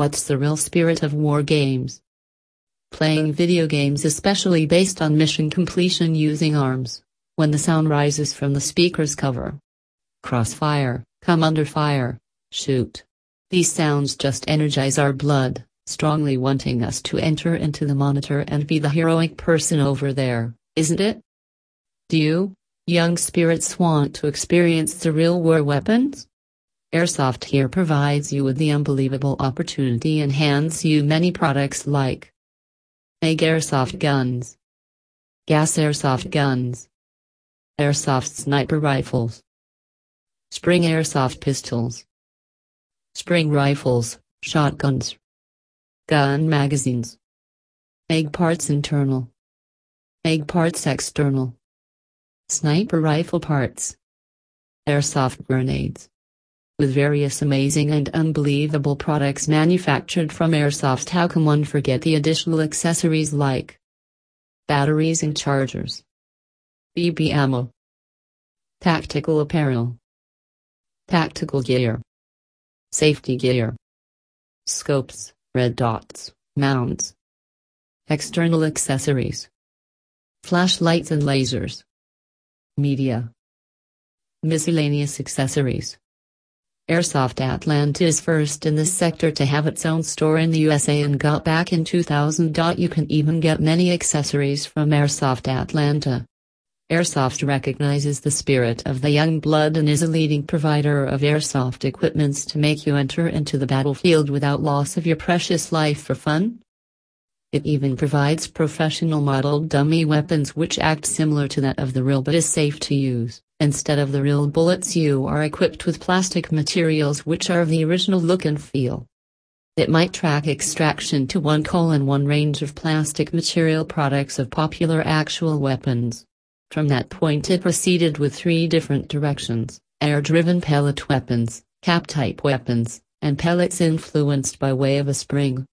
What's the real spirit of war games? Playing video games, especially based on mission completion using arms, when the sound rises from the speaker's cover. Crossfire, come under fire, shoot. These sounds just energize our blood, strongly wanting us to enter into the monitor and be the heroic person over there, isn't it? Do you, young spirits, want to experience the real war weapons? Airsoft here provides you with the unbelievable opportunity and hands you many products like Egg Airsoft Guns, Gas Airsoft Guns, Airsoft Sniper Rifles, Spring Airsoft Pistols, Spring Rifles, Shotguns, Gun Magazines, Egg Parts Internal, Egg Parts External, Sniper Rifle Parts, Airsoft Grenades with various amazing and unbelievable products manufactured from Airsoft. How can one forget the additional accessories like batteries and chargers, BB ammo, tactical apparel, tactical gear, safety gear, scopes, red dots, mounts, external accessories, flashlights and lasers, media, miscellaneous accessories. Airsoft Atlanta is first in this sector to have its own store in the USA and got back in 2000. You can even get many accessories from Airsoft Atlanta. Airsoft recognizes the spirit of the young blood and is a leading provider of airsoft equipments to make you enter into the battlefield without loss of your precious life for fun. It even provides professional modeled dummy weapons which act similar to that of the real but is safe to use. Instead of the real bullets you are equipped with plastic materials which are of the original look and feel. It might track extraction to one colon one range of plastic material products of popular actual weapons. From that point it proceeded with three different directions, air-driven pellet weapons, cap-type weapons, and pellets influenced by way of a spring.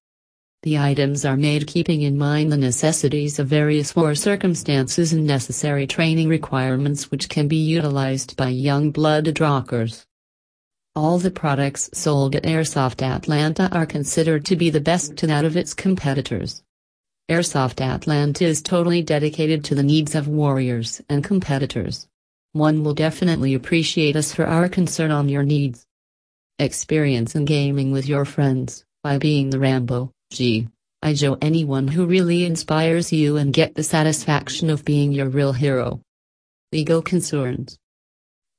The items are made keeping in mind the necessities of various war circumstances and necessary training requirements which can be utilized by young blooded rockers. All the products sold at Airsoft Atlanta are considered to be the best to that of its competitors. Airsoft Atlanta is totally dedicated to the needs of warriors and competitors. One will definitely appreciate us for our concern on your needs. Experience in gaming with your friends by being the Rambo. G. I Joe anyone who really inspires you and get the satisfaction of being your real hero. Legal concerns.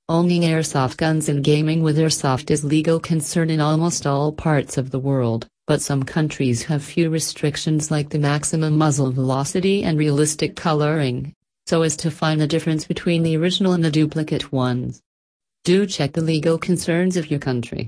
Owning airsoft guns and gaming with airsoft is legal concern in almost all parts of the world, but some countries have few restrictions like the maximum muzzle velocity and realistic coloring, so as to find the difference between the original and the duplicate ones. Do check the legal concerns of your country.